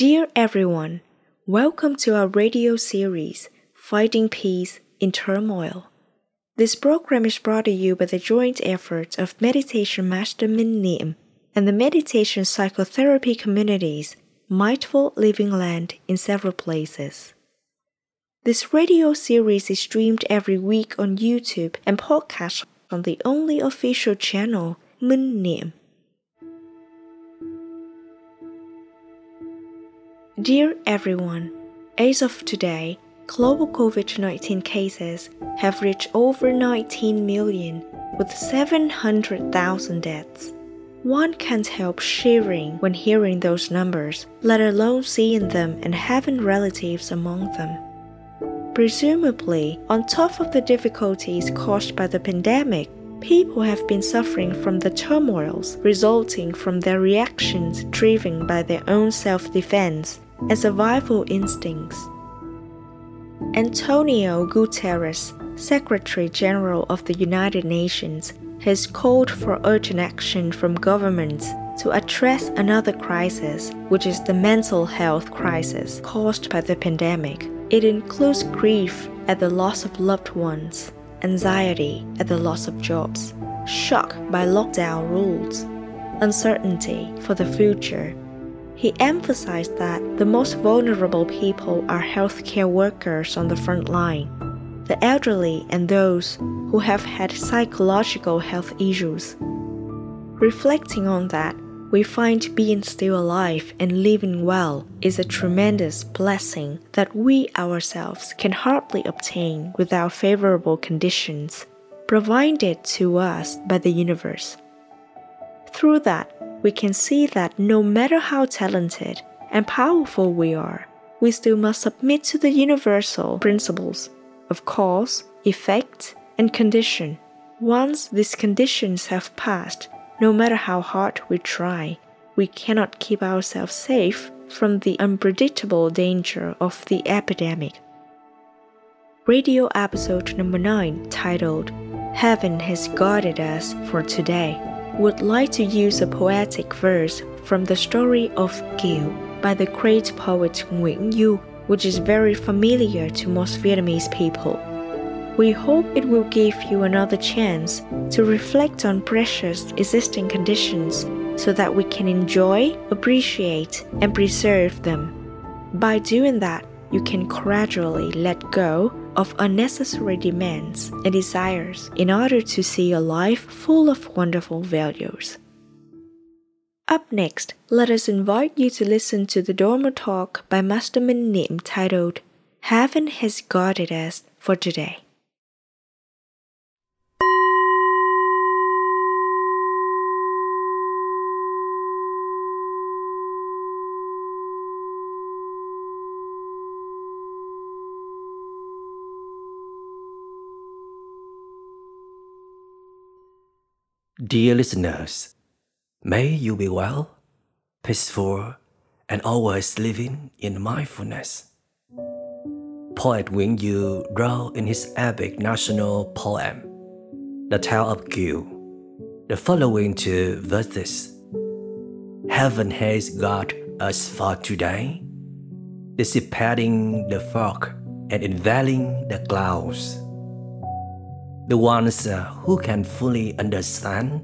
Dear everyone, welcome to our radio series, Finding Peace in Turmoil. This program is brought to you by the joint efforts of Meditation Master Minh Niệm and the Meditation Psychotherapy Communities, Mindful Living Land in several places. This radio series is streamed every week on YouTube and podcast on the only official channel, Minh Niệm. Dear everyone, as of today, global COVID 19 cases have reached over 19 million with 700,000 deaths. One can't help shivering when hearing those numbers, let alone seeing them and having relatives among them. Presumably, on top of the difficulties caused by the pandemic, people have been suffering from the turmoils resulting from their reactions driven by their own self defense and survival instincts. Antonio Guterres, Secretary General of the United Nations, has called for urgent action from governments to address another crisis, which is the mental health crisis caused by the pandemic. It includes grief at the loss of loved ones, anxiety at the loss of jobs, shock by lockdown rules, uncertainty for the future. He emphasized that the most vulnerable people are healthcare workers on the front line, the elderly, and those who have had psychological health issues. Reflecting on that, we find being still alive and living well is a tremendous blessing that we ourselves can hardly obtain without favorable conditions provided to us by the universe. Through that, we can see that no matter how talented and powerful we are, we still must submit to the universal principles of cause, effect, and condition. Once these conditions have passed, no matter how hard we try, we cannot keep ourselves safe from the unpredictable danger of the epidemic. Radio episode number 9, titled Heaven Has Guarded Us for Today, would like to use a poetic verse from the story of Kiều by the great poet Nguyễn Du, which is very familiar to most Vietnamese people. We hope it will give you another chance to reflect on precious existing conditions so that we can enjoy, appreciate, and preserve them. By doing that, you can gradually let go of unnecessary demands and desires in order to see a life full of wonderful values. Up next, let us invite you to listen to the Dharma talk by Master Minh Niệm titled Heaven Has Guarded Us for Today. Dear listeners, may you be well, peaceful, and always living in mindfulness. Poet Nguyễn Du wrote in his epic national poem, The Tale of Kiều, the following two verses Heaven has got us for today, dissipating the fog and unveiling the clouds the ones uh, who can fully understand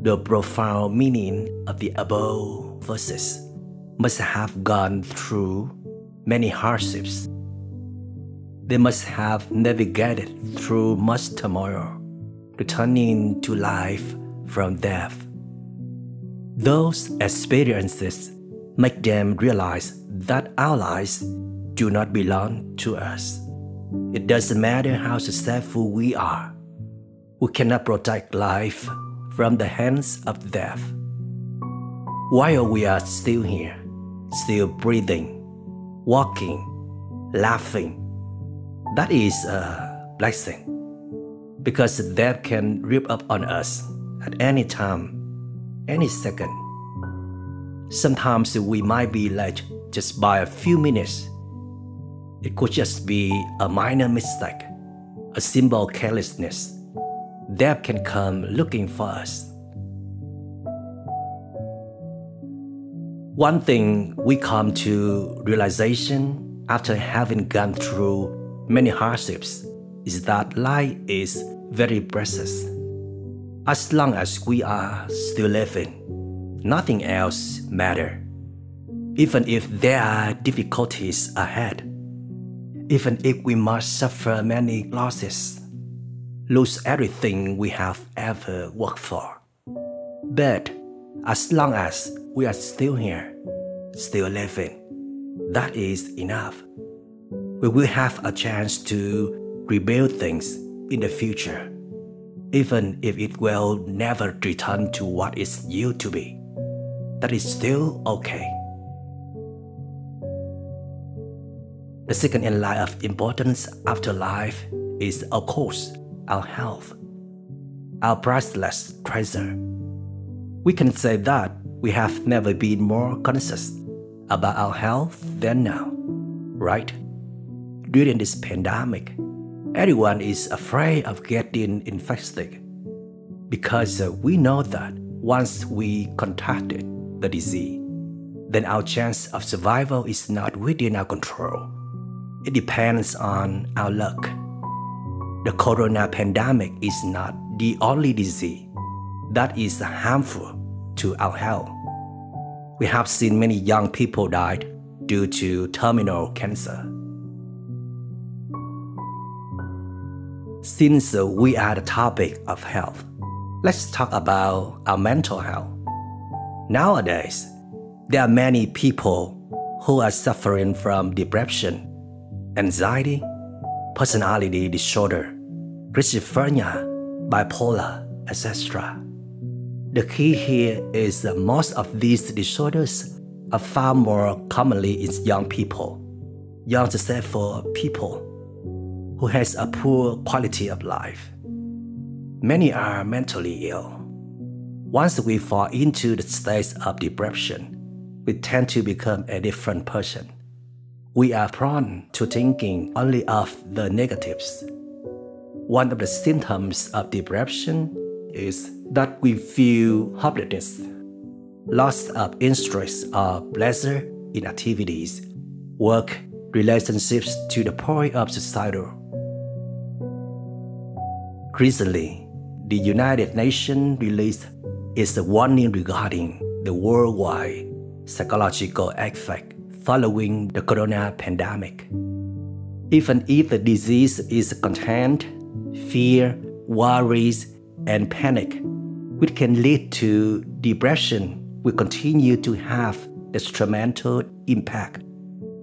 the profound meaning of the above verses must have gone through many hardships. They must have navigated through much turmoil, returning to life from death. Those experiences make them realize that our lives do not belong to us. It doesn't matter how successful we are we cannot protect life from the hands of death. While we are still here, still breathing, walking, laughing, that is a blessing because death can rip up on us at any time, any second. Sometimes we might be late just by a few minutes. It could just be a minor mistake, a simple carelessness death can come looking for us. One thing we come to realization after having gone through many hardships is that life is very precious. As long as we are still living, nothing else matters. Even if there are difficulties ahead, even if we must suffer many losses, lose everything we have ever worked for. But as long as we are still here, still living, that is enough. We will have a chance to rebuild things in the future, even if it will never return to what it used to be. That is still okay. The second in line of importance after life is, of course, our health, our priceless treasure. We can say that we have never been more conscious about our health than now, right? During this pandemic, everyone is afraid of getting infected because we know that once we contracted the disease, then our chance of survival is not within our control. It depends on our luck. The corona pandemic is not the only disease that is harmful to our health. We have seen many young people died due to terminal cancer. Since we are the topic of health, let's talk about our mental health. Nowadays, there are many people who are suffering from depression, anxiety, personality disorder, schizophrenia, bipolar, etc. The key here is that most of these disorders are far more commonly in young people, young successful people who has a poor quality of life. Many are mentally ill. Once we fall into the state of depression, we tend to become a different person. We are prone to thinking only of the negatives. One of the symptoms of depression is that we feel hopelessness, loss of interest or pleasure in activities, work, relationships to the point of suicidal. Recently, the United Nations released its warning regarding the worldwide psychological effect following the corona pandemic. Even if the disease is contained, fear, worries, and panic, which can lead to depression, will continue to have a detrimental impact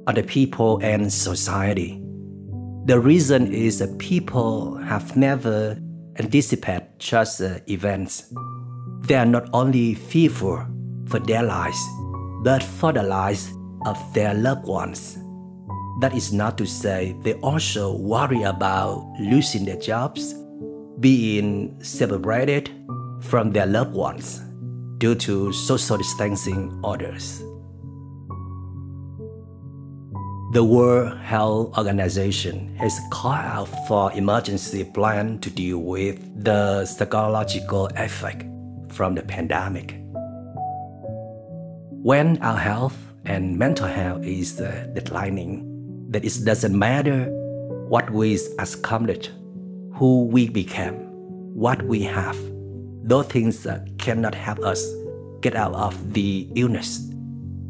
on the people and society. The reason is that people have never anticipated such uh, events. They are not only fearful for their lives, but for the lives of their loved ones. That is not to say they also worry about losing their jobs being separated from their loved ones due to social distancing orders. The World Health Organization has called out for emergency plan to deal with the psychological effect from the pandemic. When our health and mental health is uh, declining, that it doesn't matter what we accomplish who we became, what we have. Those things cannot help us get out of the illness,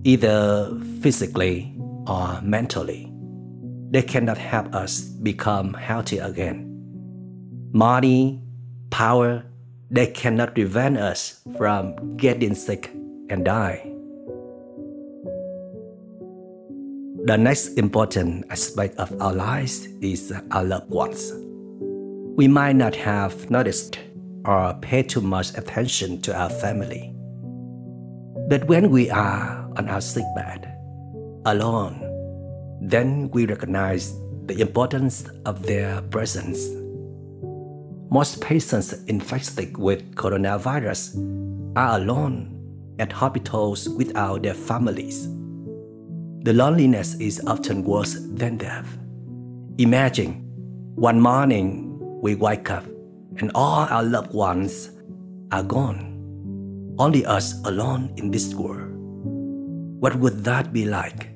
either physically or mentally. They cannot help us become healthy again. Money, power, they cannot prevent us from getting sick and die. The next important aspect of our lives is our loved ones we might not have noticed or paid too much attention to our family. But when we are on our sickbed, alone, then we recognize the importance of their presence. Most patients infected with coronavirus are alone at hospitals without their families. The loneliness is often worse than death. Imagine one morning we wake up and all our loved ones are gone. Only us alone in this world. What would that be like?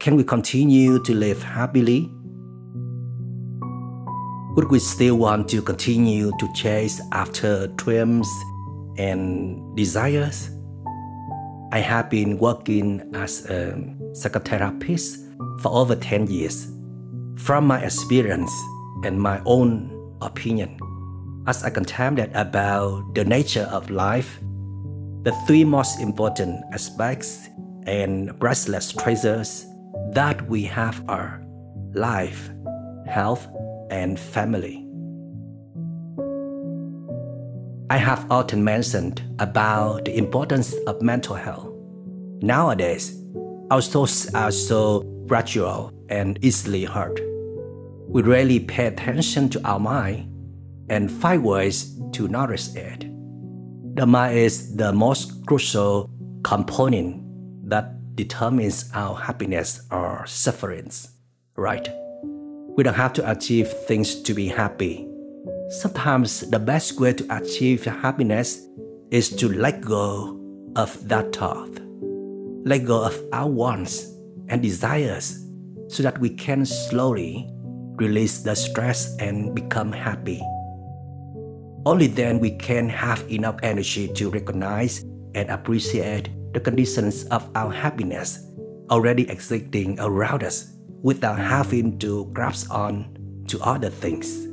Can we continue to live happily? Would we still want to continue to chase after dreams and desires? I have been working as a psychotherapist for over 10 years. From my experience and my own opinion, as I contemplate about the nature of life, the three most important aspects and priceless treasures that we have are life, health, and family. I have often mentioned about the importance of mental health. Nowadays, our thoughts are so fragile and easily hurt. We rarely pay attention to our mind and find ways to nourish it. The mind is the most crucial component that determines our happiness or sufferings, right? We don't have to achieve things to be happy. Sometimes the best way to achieve happiness is to let go of that thought, let go of our wants and desires so that we can slowly release the stress and become happy. Only then we can have enough energy to recognize and appreciate the conditions of our happiness already existing around us without having to grasp on to other things.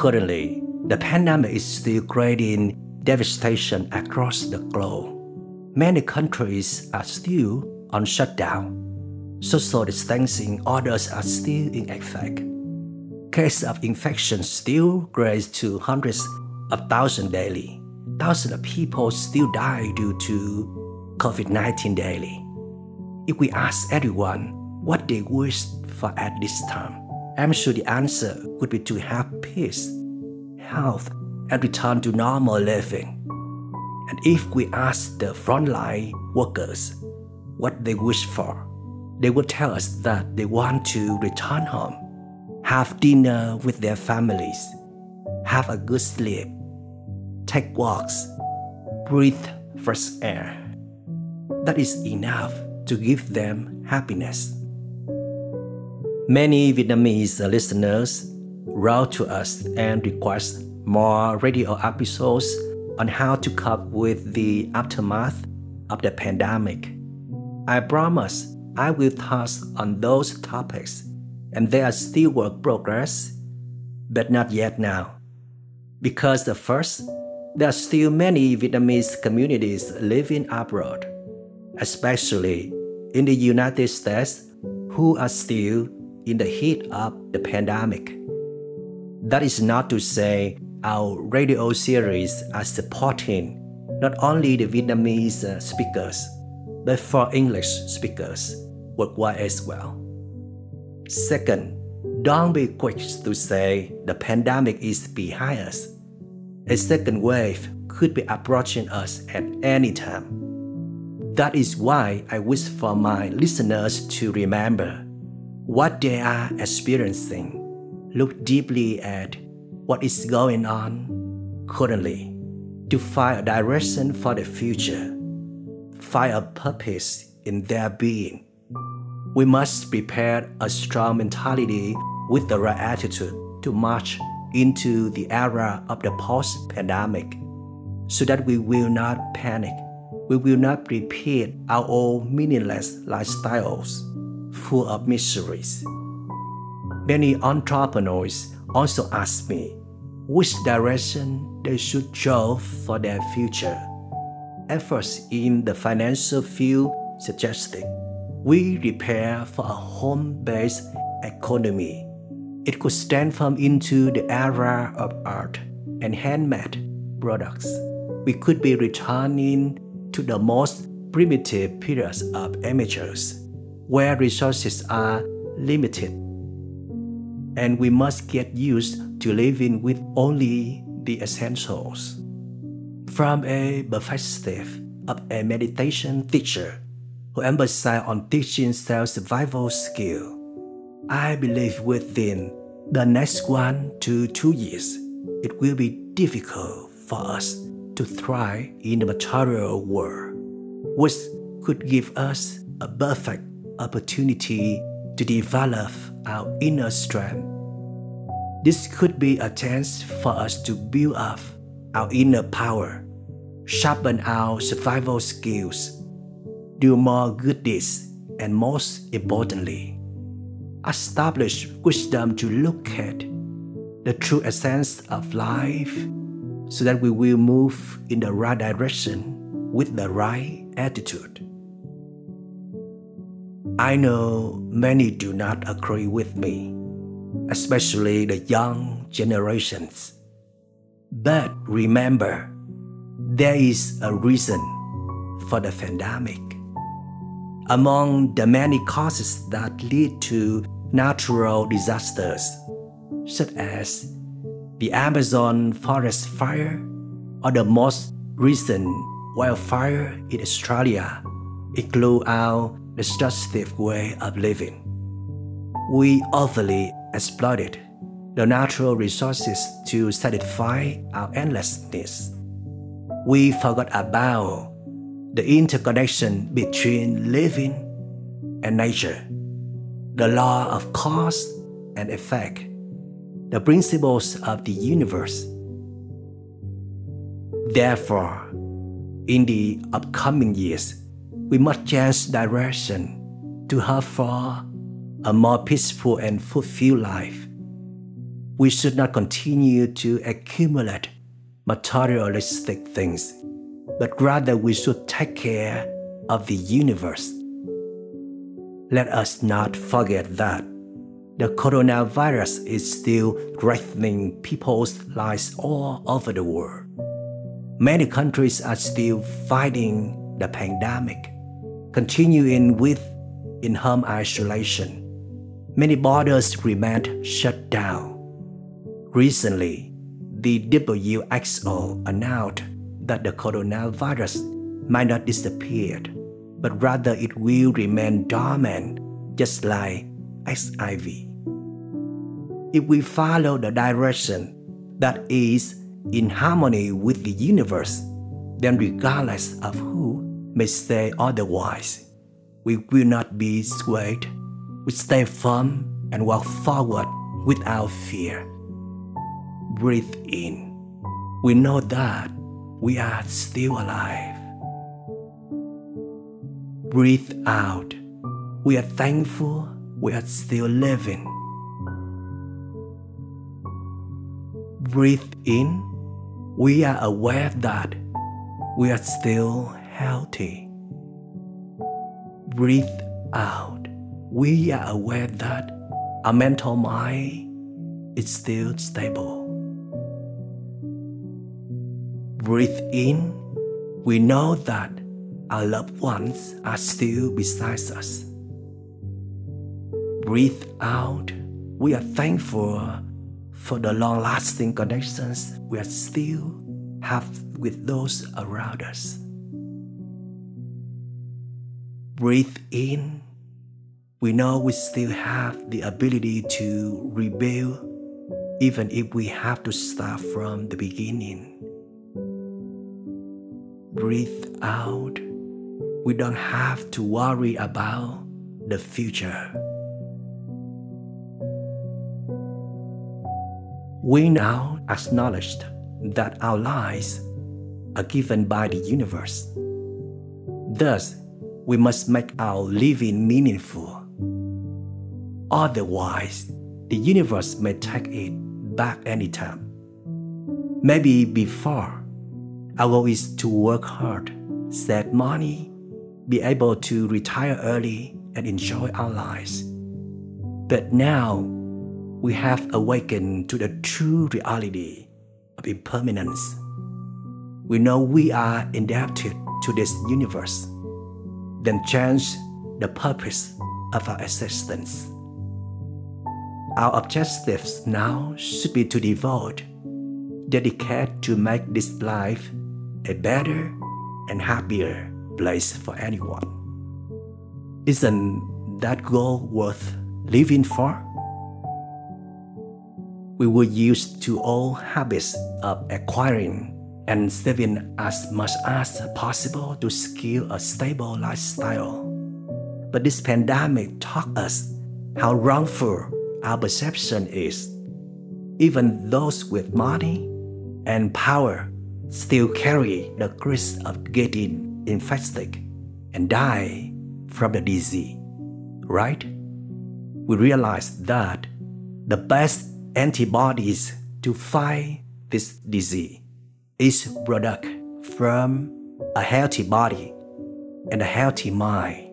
Currently, the pandemic is still creating devastation across the globe. Many countries are still on shutdown. Social distancing orders are still in effect. Cases of infection still rise to hundreds of thousands daily thousands of people still die due to COVID 19 daily. If we ask everyone what they wish for at this time, I'm sure the answer would be to have peace, health, and return to normal living. And if we ask the frontline workers what they wish for, they would tell us that they want to return home, have dinner with their families, have a good sleep, take walks, breathe fresh air. That is enough to give them happiness. Many Vietnamese listeners wrote to us and request more radio episodes on how to cope with the aftermath of the pandemic. I promise I will touch on those topics, and they are still work progress, but not yet now. Because the first there are still many Vietnamese communities living abroad, especially in the United States, who are still in the heat of the pandemic. That is not to say our radio series are supporting not only the Vietnamese uh, speakers, but for English speakers worldwide as well. Second, don't be quick to say the pandemic is behind us a second wave could be approaching us at any time. That is why I wish for my listeners to remember what they are experiencing. Look deeply at what is going on currently to find a direction for the future, find a purpose in their being. We must prepare a strong mentality with the right attitude to march into the era of the post pandemic so that we will not panic. We will not repeat our old meaningless lifestyles full of mysteries. Many entrepreneurs also ask me which direction they should go for their future. Efforts in the financial field suggested we prepare for a home based economy it could transform into the era of art and handmade products. We could be returning to the most primitive periods of amateurs, where resources are limited. And we must get used to living with only the essentials. From a perspective of a meditation teacher who emphasizes on teaching self-survival skill, I believe within the next one to two years, it will be difficult for us to thrive in the material world, which could give us a perfect opportunity to develop our inner strength. This could be a chance for us to build up our inner power, sharpen our survival skills, do more good deeds, and most importantly, establish wisdom to look at the true essence of life so that we will move in the right direction with the right attitude. I know many do not agree with me, especially the young generations. But remember, there is a reason for the pandemic. Among the many causes that lead to natural disasters, such as the Amazon forest fire or the most recent wildfire in Australia, it include our destructive way of living. We overly exploited the natural resources to satisfy our endless needs. We forgot about the interconnection between living and nature, the law of cause and effect, the principles of the universe. Therefore, in the upcoming years, we must change direction to have for a more peaceful and fulfilled life. We should not continue to accumulate materialistic things, but rather we should take care of the universe. Let us not forget that the coronavirus is still threatening people's lives all over the world. Many countries are still fighting the pandemic continuing with in home isolation. Many borders remained shut down. Recently, the WHO announced that the coronavirus might not disappear, but rather it will remain dormant, just like HIV. If we follow the direction that is in harmony with the universe, then regardless of who may say otherwise. We will not be swayed. We stay firm and walk forward without fear. Breathe in. We know that we are still alive. Breathe out. We are thankful we are still living. Breathe in. We are aware that we are still healthy. Breathe out. We are aware that our mental mind is still stable. Breathe in. We know that our loved ones are still beside us. Breathe out. We are thankful for the long lasting connections we are still have with those around us. Breathe in, we know we still have the ability to rebuild even if we have to start from the beginning. Breathe out. We don't have to worry about the future. We now acknowledge that our lives are given by the universe. Thus, we must make our living meaningful. Otherwise, the universe may take it back anytime. Maybe before, our goal is to work hard, save money, be able to retire early, and enjoy our lives. But now, we have awakened to the true reality of impermanence. We know we are indebted to this universe then change the purpose of our existence. Our objectives now should be to devote, dedicate to make this life a better and happier place for anyone. Isn't that goal worth living for? We were used to old habits of acquiring and saving as much as possible to secure a stable lifestyle. But this pandemic taught us how wrongful our perception is. Even those with money and power still carry the risk of getting infected and die from the disease, right? We realize that the best antibodies to fight this disease is product from a healthy body and a healthy mind.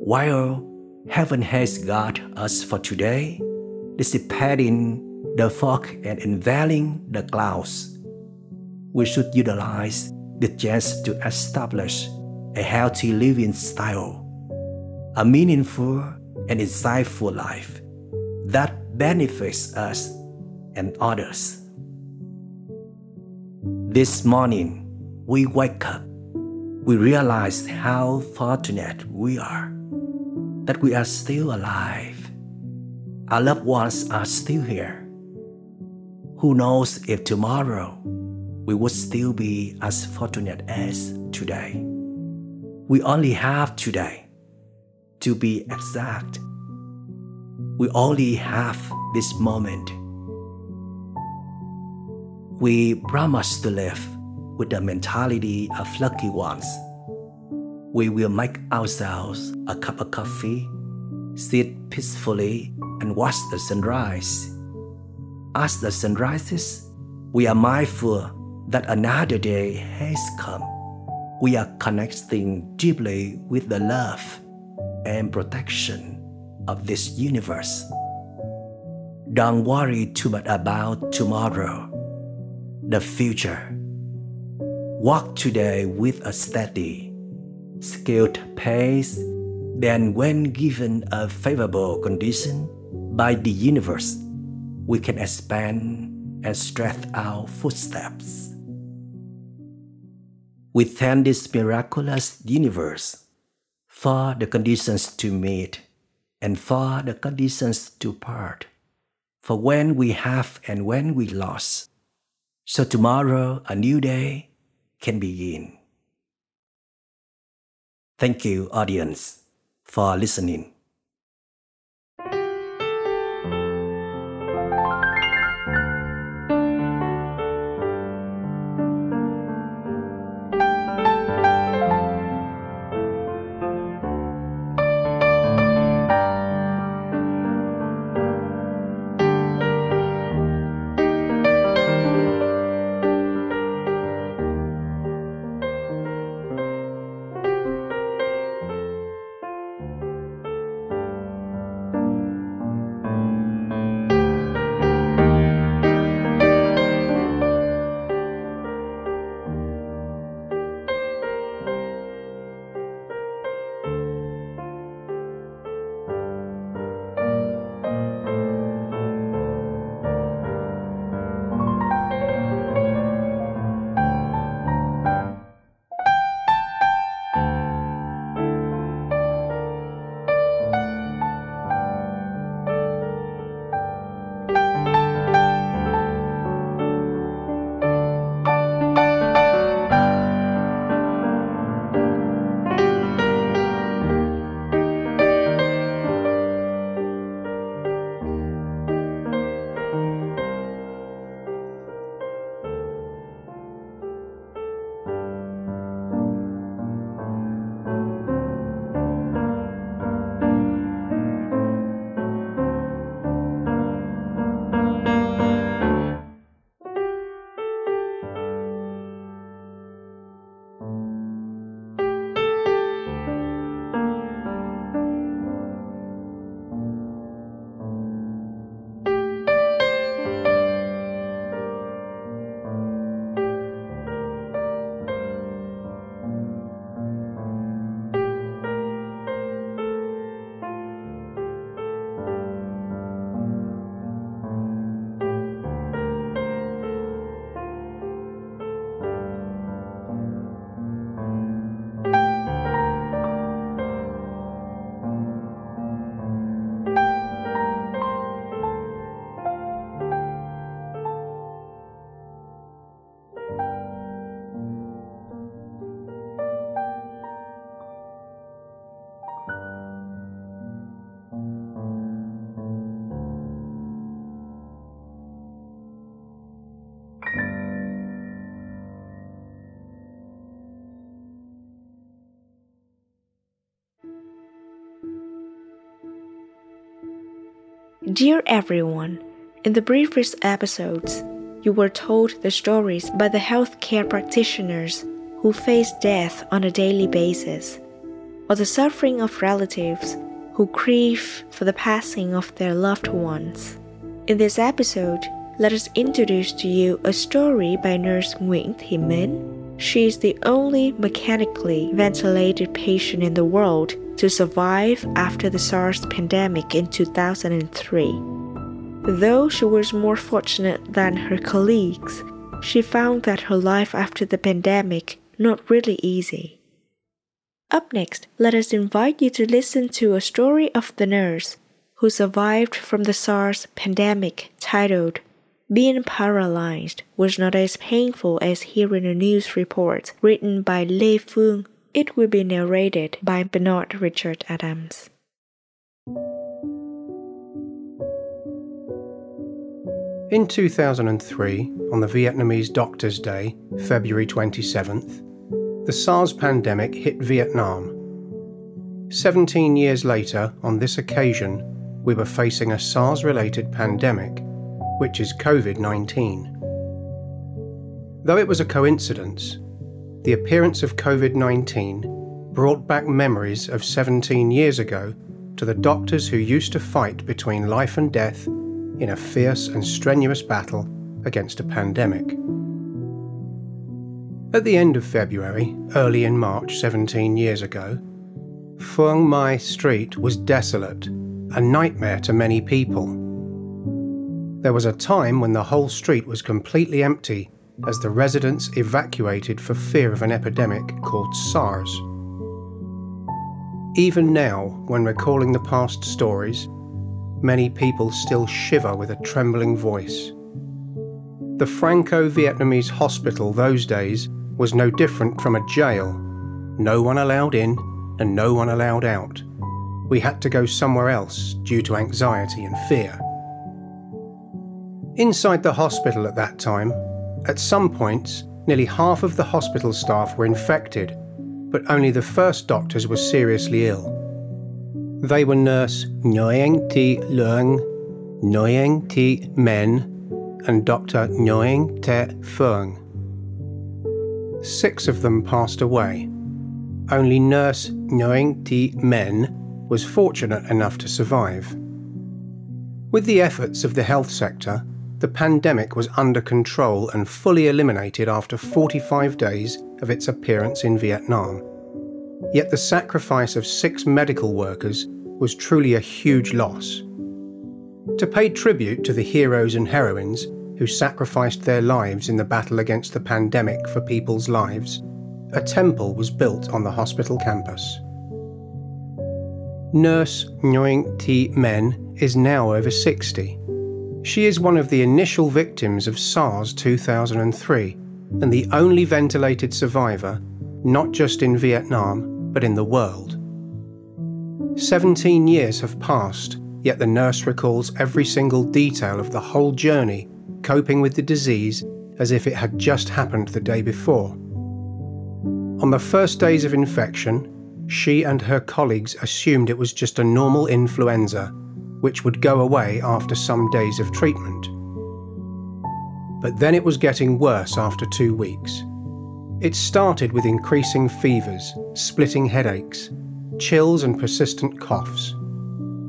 While heaven has got us for today, dissipating the fog and unveiling the clouds, we should utilize the chance to establish a healthy living style, a meaningful and insightful life that benefits us and others. This morning, we wake up, we realize how fortunate we are that we are still alive. Our loved ones are still here. Who knows if tomorrow we would still be as fortunate as today? We only have today. To be exact, we only have this moment. We promise to live with the mentality of lucky ones. We will make ourselves a cup of coffee, sit peacefully, and watch the sunrise. As the sun rises, we are mindful that another day has come we are connecting deeply with the love and protection of this universe. Don't worry too much about tomorrow, the future. Walk today with a steady, skilled pace. Then, when given a favorable condition by the universe, we can expand and stretch our footsteps. We thank this miraculous universe for the conditions to meet and for the conditions to part, for when we have and when we lost. So tomorrow a new day can begin. Thank you, audience, for listening. Dear everyone, in the previous episodes, you were told the stories by the healthcare practitioners who face death on a daily basis, or the suffering of relatives who grieve for the passing of their loved ones. In this episode, let us introduce to you a story by nurse Nguyễn Thị Mến. She is the only mechanically ventilated patient in the world to survive after the SARS pandemic in 2003. Though she was more fortunate than her colleagues, she found that her life after the pandemic not really easy. Up next, let us invite you to listen to a story of the nurse who survived from the SARS pandemic titled being paralyzed was not as painful as hearing a news report written by Lê Phương. It will be narrated by Bernard Richard Adams. In 2003, on the Vietnamese Doctors' Day, February 27th, the SARS pandemic hit Vietnam. 17 years later, on this occasion, we were facing a SARS related pandemic which is COVID 19. Though it was a coincidence, the appearance of COVID 19 brought back memories of 17 years ago to the doctors who used to fight between life and death in a fierce and strenuous battle against a pandemic. At the end of February, early in March 17 years ago, Phuong Mai Street was desolate, a nightmare to many people there was a time when the whole street was completely empty as the residents evacuated for fear of an epidemic called SARS. Even now, when recalling the past stories, many people still shiver with a trembling voice. The Franco Vietnamese hospital those days was no different from a jail. No one allowed in and no one allowed out. We had to go somewhere else due to anxiety and fear. Inside the hospital at that time, at some points, nearly half of the hospital staff were infected, but only the first doctors were seriously ill. They were nurse Nguyen T. Leung, Nguyen T. Men, and Dr. Nguyen Te Phuong. Six of them passed away. Only nurse Nguyen T. Men was fortunate enough to survive. With the efforts of the health sector, the pandemic was under control and fully eliminated after 45 days of its appearance in Vietnam. Yet the sacrifice of six medical workers was truly a huge loss. To pay tribute to the heroes and heroines who sacrificed their lives in the battle against the pandemic for people's lives, a temple was built on the hospital campus. Nurse Nguyen T. Men is now over 60 she is one of the initial victims of SARS 2003 and the only ventilated survivor, not just in Vietnam, but in the world. 17 years have passed, yet the nurse recalls every single detail of the whole journey, coping with the disease as if it had just happened the day before. On the first days of infection, she and her colleagues assumed it was just a normal influenza which would go away after some days of treatment. But then it was getting worse after two weeks. It started with increasing fevers, splitting headaches, chills, and persistent coughs.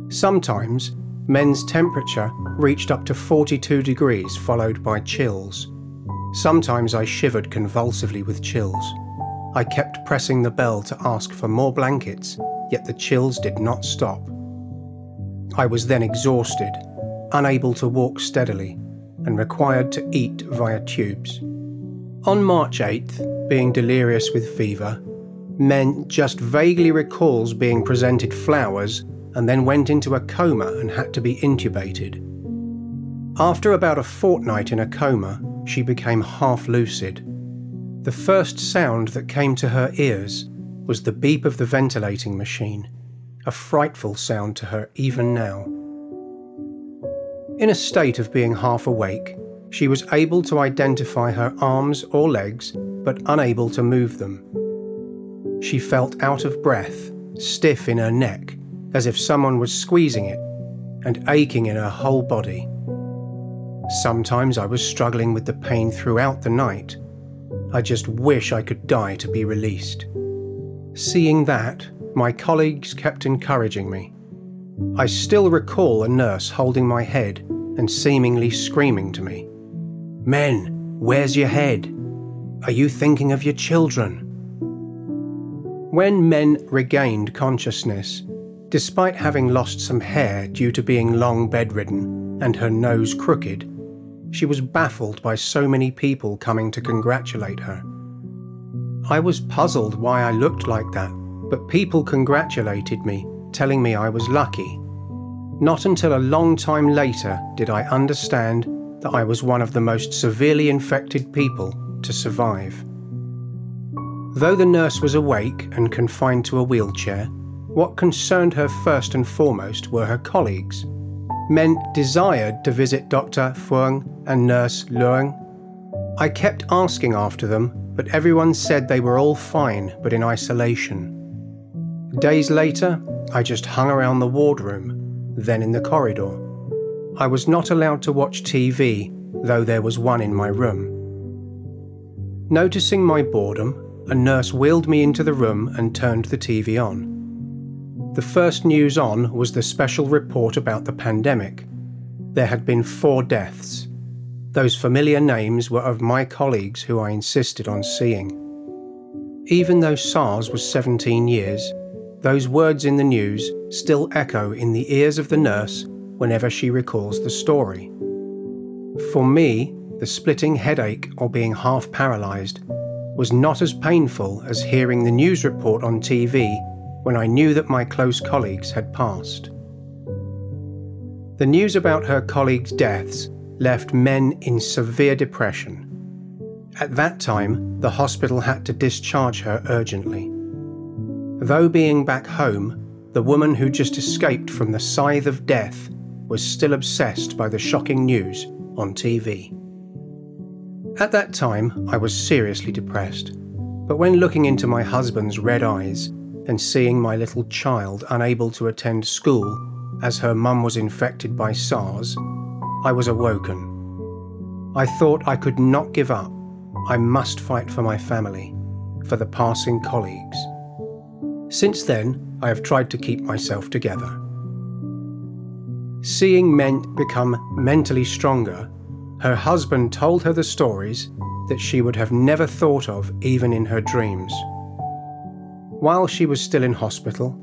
Sometimes, men's temperature reached up to 42 degrees, followed by chills. Sometimes I shivered convulsively with chills. I kept pressing the bell to ask for more blankets, yet the chills did not stop. I was then exhausted, unable to walk steadily, and required to eat via tubes. On March 8th, being delirious with fever, Men just vaguely recalls being presented flowers and then went into a coma and had to be intubated. After about a fortnight in a coma, she became half lucid. The first sound that came to her ears was the beep of the ventilating machine a frightful sound to her even now. In a state of being half awake, she was able to identify her arms or legs, but unable to move them. She felt out of breath, stiff in her neck, as if someone was squeezing it, and aching in her whole body. Sometimes I was struggling with the pain throughout the night. I just wish I could die to be released. Seeing that, my colleagues kept encouraging me. I still recall a nurse holding my head and seemingly screaming to me Men, where's your head? Are you thinking of your children? When men regained consciousness, despite having lost some hair due to being long bedridden and her nose crooked, she was baffled by so many people coming to congratulate her. I was puzzled why I looked like that, but people congratulated me, telling me I was lucky. Not until a long time later did I understand that I was one of the most severely infected people to survive. Though the nurse was awake and confined to a wheelchair, what concerned her first and foremost were her colleagues. Men desired to visit Dr. Fuang and Nurse Luang. I kept asking after them, but everyone said they were all fine but in isolation. Days later, I just hung around the wardroom, then in the corridor. I was not allowed to watch TV, though there was one in my room. Noticing my boredom, a nurse wheeled me into the room and turned the TV on. The first news on was the special report about the pandemic. There had been four deaths. Those familiar names were of my colleagues who I insisted on seeing. Even though SARS was 17 years, those words in the news still echo in the ears of the nurse whenever she recalls the story. For me, the splitting headache or being half paralysed was not as painful as hearing the news report on TV when I knew that my close colleagues had passed. The news about her colleagues' deaths left men in severe depression. At that time, the hospital had to discharge her urgently. Though being back home, the woman who just escaped from the scythe of death was still obsessed by the shocking news on TV. At that time, I was seriously depressed, but when looking into my husband's red eyes and seeing my little child unable to attend school as her mum was infected by SARS, I was awoken. I thought I could not give up. I must fight for my family, for the passing colleagues. Since then, I have tried to keep myself together. Seeing men become mentally stronger her husband told her the stories that she would have never thought of even in her dreams. While she was still in hospital,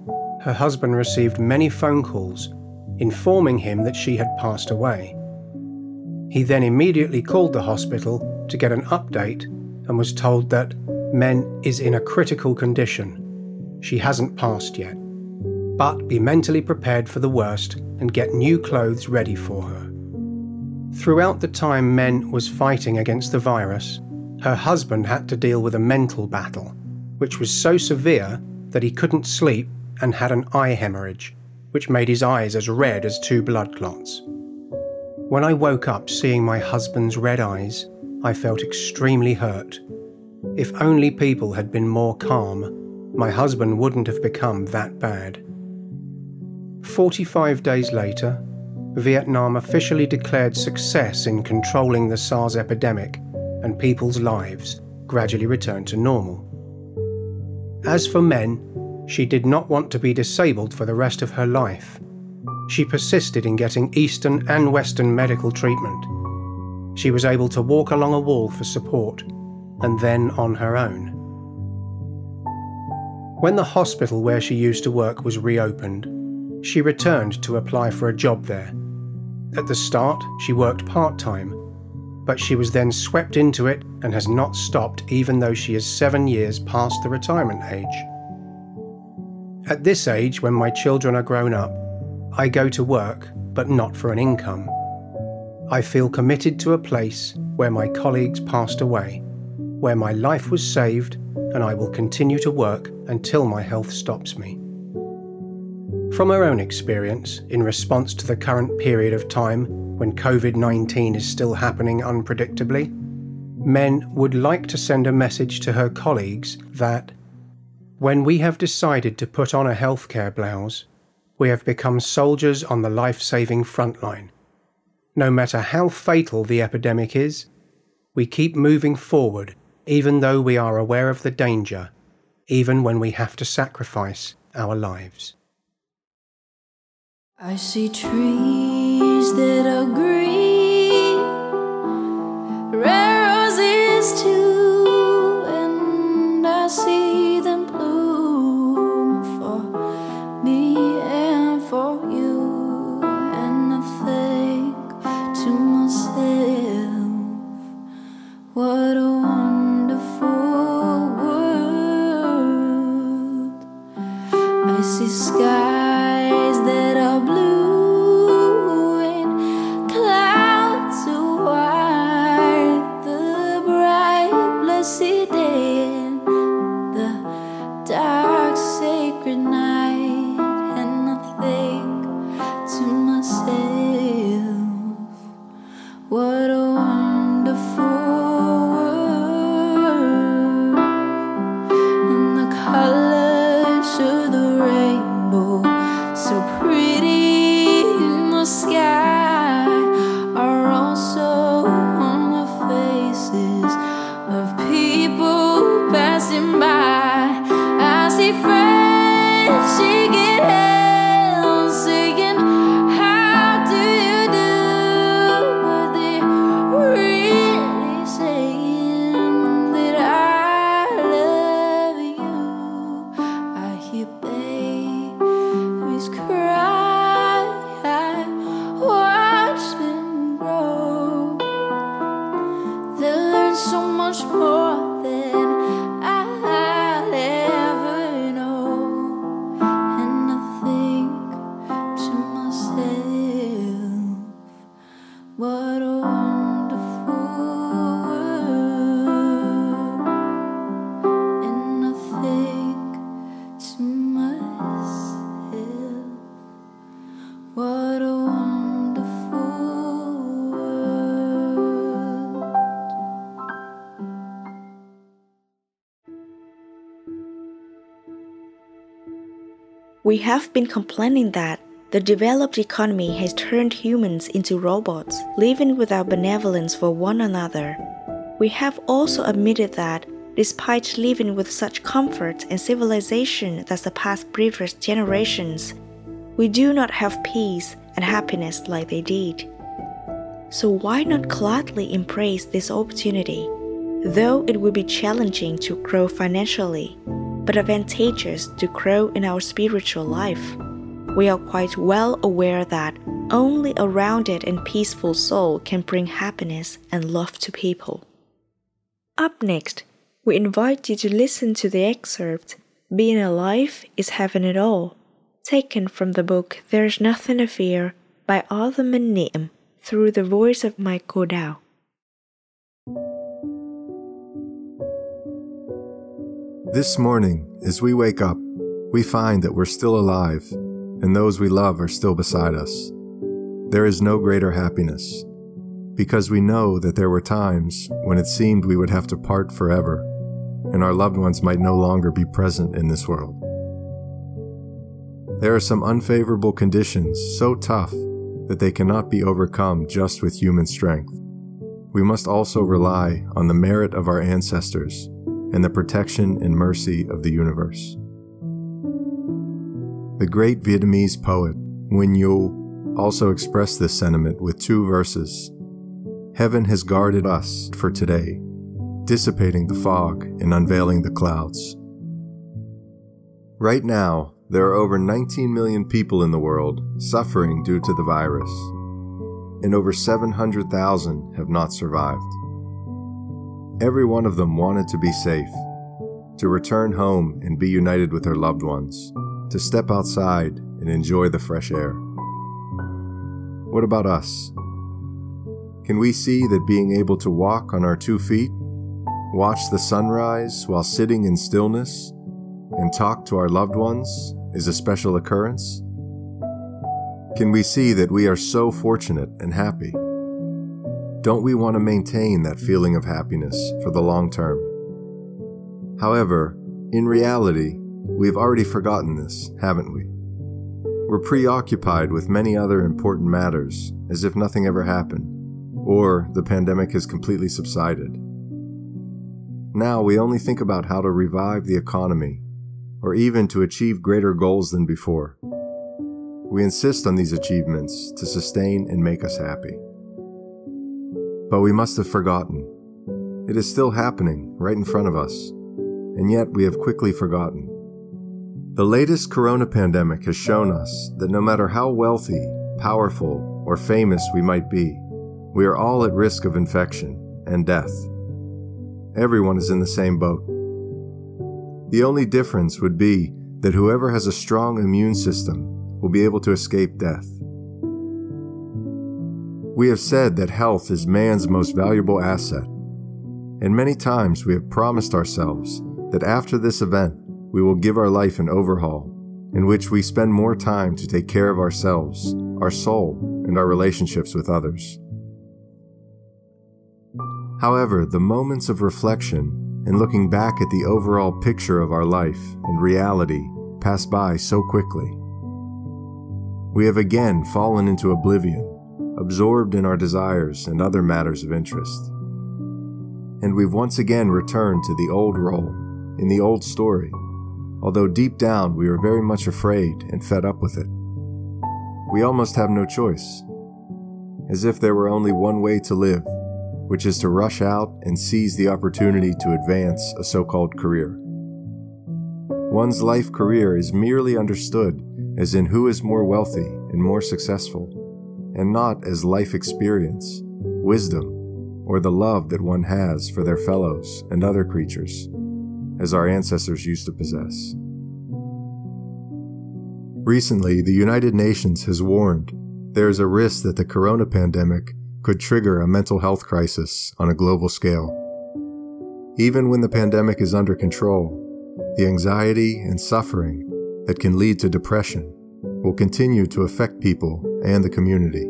her husband received many phone calls informing him that she had passed away. He then immediately called the hospital to get an update and was told that Men is in a critical condition. She hasn't passed yet. But be mentally prepared for the worst and get new clothes ready for her. Throughout the time Men was fighting against the virus, her husband had to deal with a mental battle, which was so severe that he couldn't sleep and had an eye hemorrhage, which made his eyes as red as two blood clots. When I woke up seeing my husband's red eyes, I felt extremely hurt. If only people had been more calm, my husband wouldn't have become that bad. 45 days later, Vietnam officially declared success in controlling the SARS epidemic, and people's lives gradually returned to normal. As for Men, she did not want to be disabled for the rest of her life. She persisted in getting Eastern and Western medical treatment. She was able to walk along a wall for support, and then on her own. When the hospital where she used to work was reopened, she returned to apply for a job there at the start, she worked part time, but she was then swept into it and has not stopped even though she is seven years past the retirement age. At this age, when my children are grown up, I go to work, but not for an income. I feel committed to a place where my colleagues passed away, where my life was saved, and I will continue to work until my health stops me. From our own experience, in response to the current period of time when COVID 19 is still happening unpredictably, Men would like to send a message to her colleagues that when we have decided to put on a healthcare blouse, we have become soldiers on the life saving front line. No matter how fatal the epidemic is, we keep moving forward even though we are aware of the danger, even when we have to sacrifice our lives. I see trees that are green, red We have been complaining that the developed economy has turned humans into robots, living without benevolence for one another. We have also admitted that, despite living with such comfort and civilization that surpass previous generations, we do not have peace and happiness like they did. So why not gladly embrace this opportunity? Though it will be challenging to grow financially, but advantageous to grow in our spiritual life, we are quite well aware that only a rounded and peaceful soul can bring happiness and love to people. Up next, we invite you to listen to the excerpt Being Alive is Heaven at All, taken from the book There's Nothing to Fear by Arthur Niệm through the voice of Michael Dow. This morning, as we wake up, we find that we're still alive and those we love are still beside us. There is no greater happiness because we know that there were times when it seemed we would have to part forever and our loved ones might no longer be present in this world. There are some unfavorable conditions so tough that they cannot be overcome just with human strength. We must also rely on the merit of our ancestors and the protection and mercy of the universe. The great Vietnamese poet Nguyễn Du also expressed this sentiment with two verses. Heaven has guarded us for today, dissipating the fog and unveiling the clouds. Right now, there are over 19 million people in the world suffering due to the virus, and over 700,000 have not survived. Every one of them wanted to be safe, to return home and be united with their loved ones, to step outside and enjoy the fresh air. What about us? Can we see that being able to walk on our two feet, watch the sunrise while sitting in stillness, and talk to our loved ones is a special occurrence? Can we see that we are so fortunate and happy? Don't we want to maintain that feeling of happiness for the long term? However, in reality, we've already forgotten this, haven't we? We're preoccupied with many other important matters as if nothing ever happened, or the pandemic has completely subsided. Now we only think about how to revive the economy, or even to achieve greater goals than before. We insist on these achievements to sustain and make us happy. But we must have forgotten. It is still happening right in front of us, and yet we have quickly forgotten. The latest corona pandemic has shown us that no matter how wealthy, powerful, or famous we might be, we are all at risk of infection and death. Everyone is in the same boat. The only difference would be that whoever has a strong immune system will be able to escape death. We have said that health is man's most valuable asset, and many times we have promised ourselves that after this event, we will give our life an overhaul in which we spend more time to take care of ourselves, our soul, and our relationships with others. However, the moments of reflection and looking back at the overall picture of our life and reality pass by so quickly. We have again fallen into oblivion absorbed in our desires and other matters of interest. And we've once again returned to the old role, in the old story, although deep down we are very much afraid and fed up with it. We almost have no choice, as if there were only one way to live, which is to rush out and seize the opportunity to advance a so called career. One's life career is merely understood as in who is more wealthy and more successful and not as life experience, wisdom, or the love that one has for their fellows and other creatures, as our ancestors used to possess. Recently, the United Nations has warned there is a risk that the corona pandemic could trigger a mental health crisis on a global scale. Even when the pandemic is under control, the anxiety and suffering that can lead to depression will continue to affect people and the community.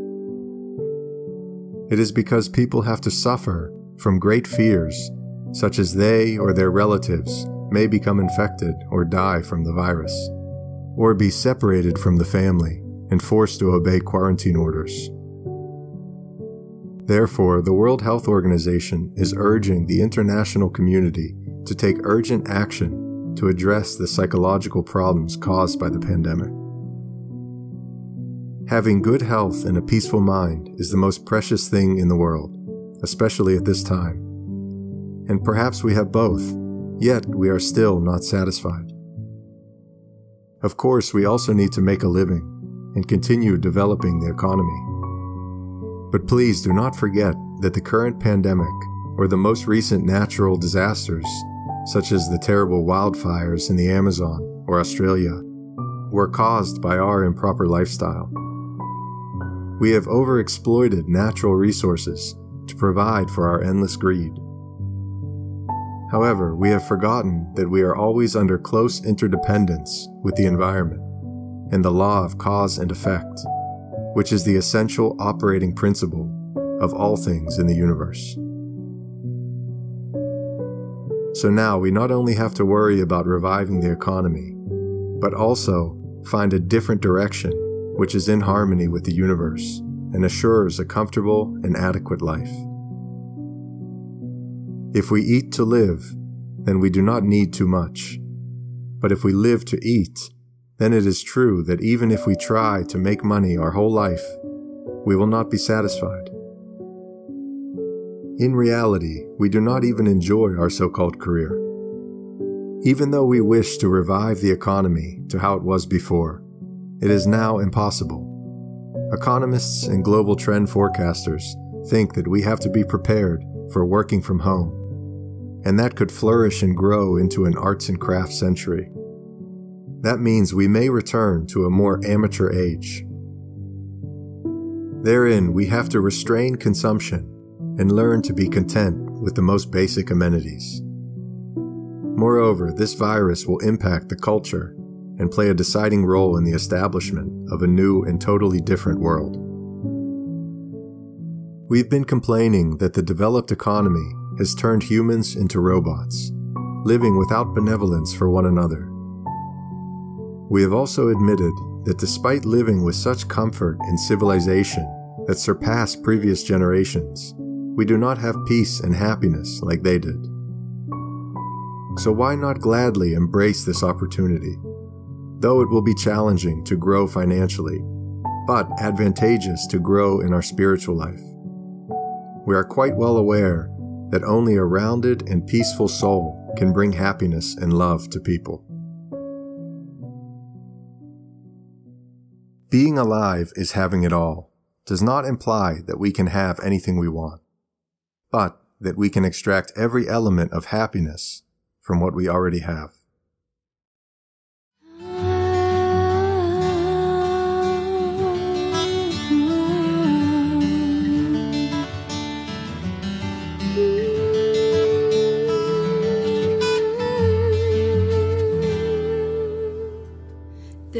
It is because people have to suffer from great fears, such as they or their relatives may become infected or die from the virus, or be separated from the family and forced to obey quarantine orders. Therefore, the World Health Organization is urging the international community to take urgent action to address the psychological problems caused by the pandemic. Having good health and a peaceful mind is the most precious thing in the world, especially at this time. And perhaps we have both, yet we are still not satisfied. Of course, we also need to make a living and continue developing the economy. But please do not forget that the current pandemic or the most recent natural disasters, such as the terrible wildfires in the Amazon or Australia, were caused by our improper lifestyle. We have overexploited natural resources to provide for our endless greed. However, we have forgotten that we are always under close interdependence with the environment and the law of cause and effect, which is the essential operating principle of all things in the universe. So now we not only have to worry about reviving the economy, but also find a different direction which is in harmony with the universe and assures a comfortable and adequate life. If we eat to live, then we do not need too much. But if we live to eat, then it is true that even if we try to make money our whole life, we will not be satisfied. In reality, we do not even enjoy our so called career. Even though we wish to revive the economy to how it was before, it is now impossible. Economists and global trend forecasters think that we have to be prepared for working from home, and that could flourish and grow into an arts and crafts century. That means we may return to a more amateur age. Therein, we have to restrain consumption and learn to be content with the most basic amenities. Moreover, this virus will impact the culture and play a deciding role in the establishment of a new and totally different world. We've been complaining that the developed economy has turned humans into robots, living without benevolence for one another. We have also admitted that despite living with such comfort and civilization that surpassed previous generations, we do not have peace and happiness like they did. So why not gladly embrace this opportunity? Though it will be challenging to grow financially, but advantageous to grow in our spiritual life. We are quite well aware that only a rounded and peaceful soul can bring happiness and love to people. Being alive is having it all does not imply that we can have anything we want, but that we can extract every element of happiness from what we already have.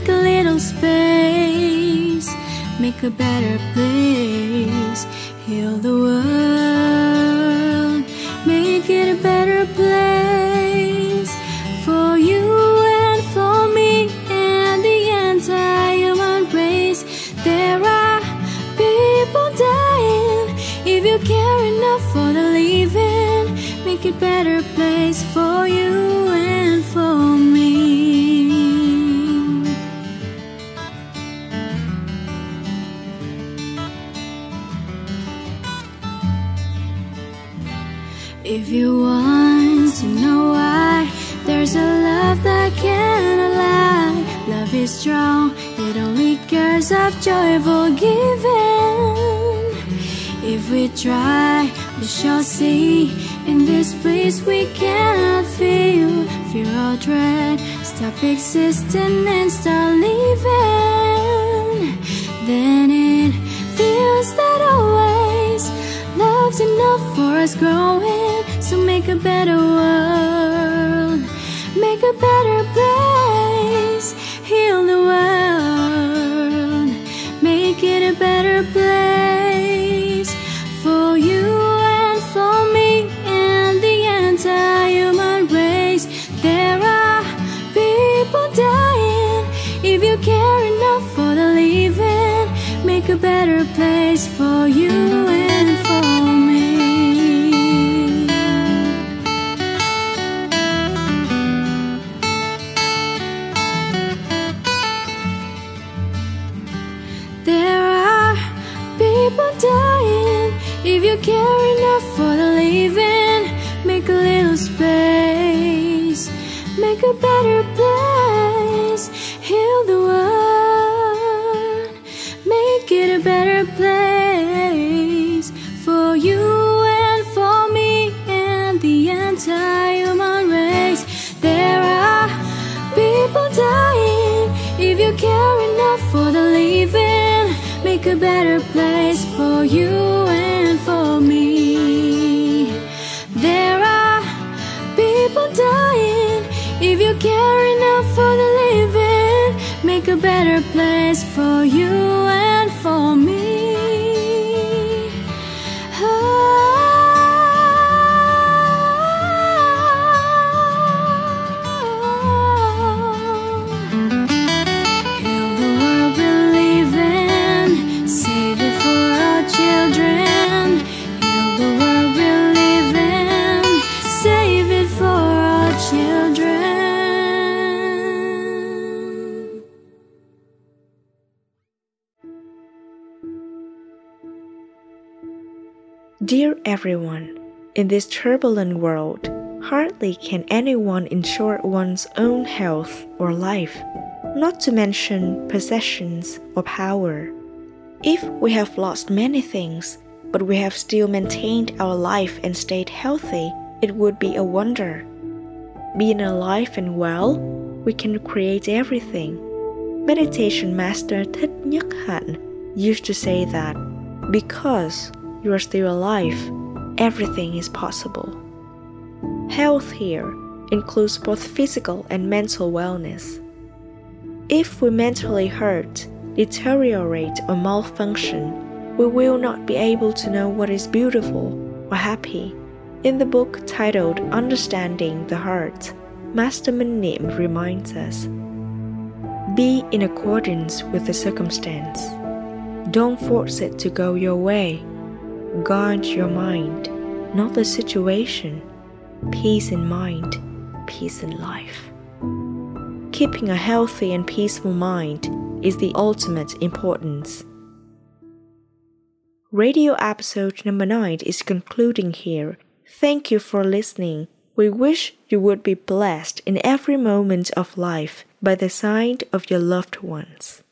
Make a little space, make a better place, heal the world, make it a better place for you and for me. And the entire human race. There are people dying. If you care enough for the living, make it better place for you strong, it only cares of joyful giving. If we try, we shall see. In this place we cannot feel fear or dread. Stop existing and start living. Then it feels that always love's enough for us growing. So make a better world, make a better place, care enough for the living. Make a better place for you and better place for you and for me. There are people dying if you care enough for the living. Make a better place everyone, in this turbulent world, hardly can anyone ensure one's own health or life, not to mention possessions or power. If we have lost many things, but we have still maintained our life and stayed healthy, it would be a wonder. Being alive and well, we can create everything. meditation master Thich Nhat Hanh used to say that because you are still alive, everything is possible. Health here includes both physical and mental wellness. If we mentally hurt, deteriorate, or malfunction, we will not be able to know what is beautiful or happy. In the book titled Understanding the Heart, Master Minh Niệm reminds us Be in accordance with the circumstance. Don't force it to go your way. Guard your mind, not the situation. Peace in mind, peace in life. Keeping a healthy and peaceful mind is the ultimate importance. Radio episode number 9 is concluding here. Thank you for listening. We wish you would be blessed in every moment of life by the side of your loved ones.